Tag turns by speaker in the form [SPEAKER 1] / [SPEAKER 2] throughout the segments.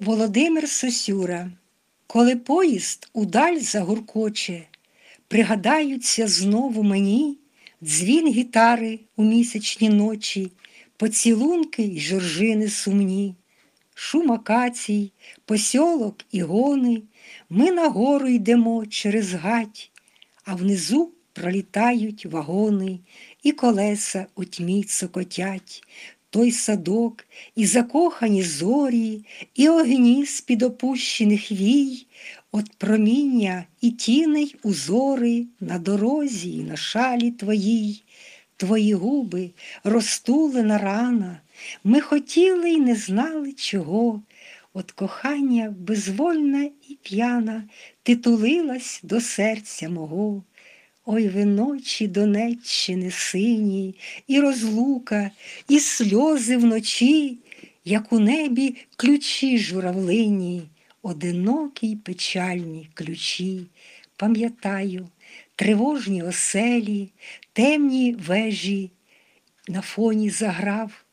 [SPEAKER 1] Володимир Сосюра, коли поїзд удаль загуркоче, пригадаються знову мені дзвін гітари у місячні ночі, поцілунки й жоржини сумні, шум акацій, посьолок і гони, ми нагору йдемо через гать, а внизу пролітають вагони, і колеса у тьмі цокотять, той садок, і закохані зорі, і огні з-під опущених вій, от проміння і тіней узори на дорозі і на шалі твоїй, твої губи розтулена рана, ми хотіли й не знали чого. От кохання безвольна і п'яна, ти тулилась до серця мого. Ой ви ночі Донеччини сині, і розлука, і сльози вночі, як у небі ключі журавлині, одинокі й печальні ключі. Пам'ятаю, тривожні оселі, темні вежі на фоні заграв.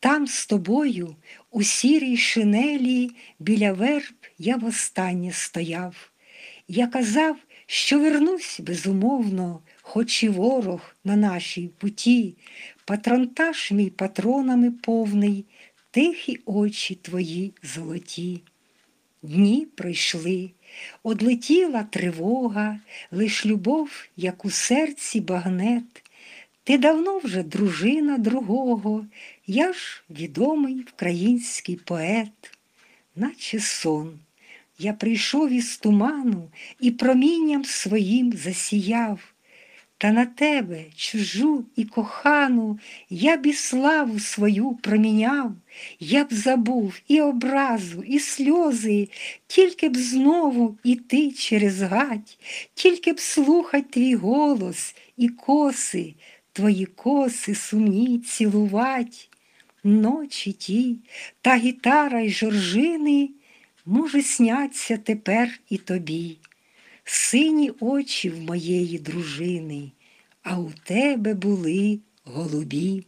[SPEAKER 1] Там з тобою у сірій шинелі біля верб я востаннє стояв. Я казав, що вернусь безумовно, хоч і ворог на нашій путі, патронтаж мій патронами повний, тихі очі твої золоті. Дні пройшли, одлетіла тривога, лиш любов, як у серці багнет. Ти давно вже дружина другого, я ж відомий український поет, наче сон. Я прийшов із туману і промінням своїм засіяв, та на тебе, чужу і кохану, я б і славу свою проміняв, я б забув і образу, і сльози, тільки б знову іти через гать, тільки б слухать твій голос і коси, твої коси сумні цілувать. Ночі ті, та гітара й жоржини. Може, сняться тепер і тобі, сині очі в моєї дружини, а у тебе були голубі.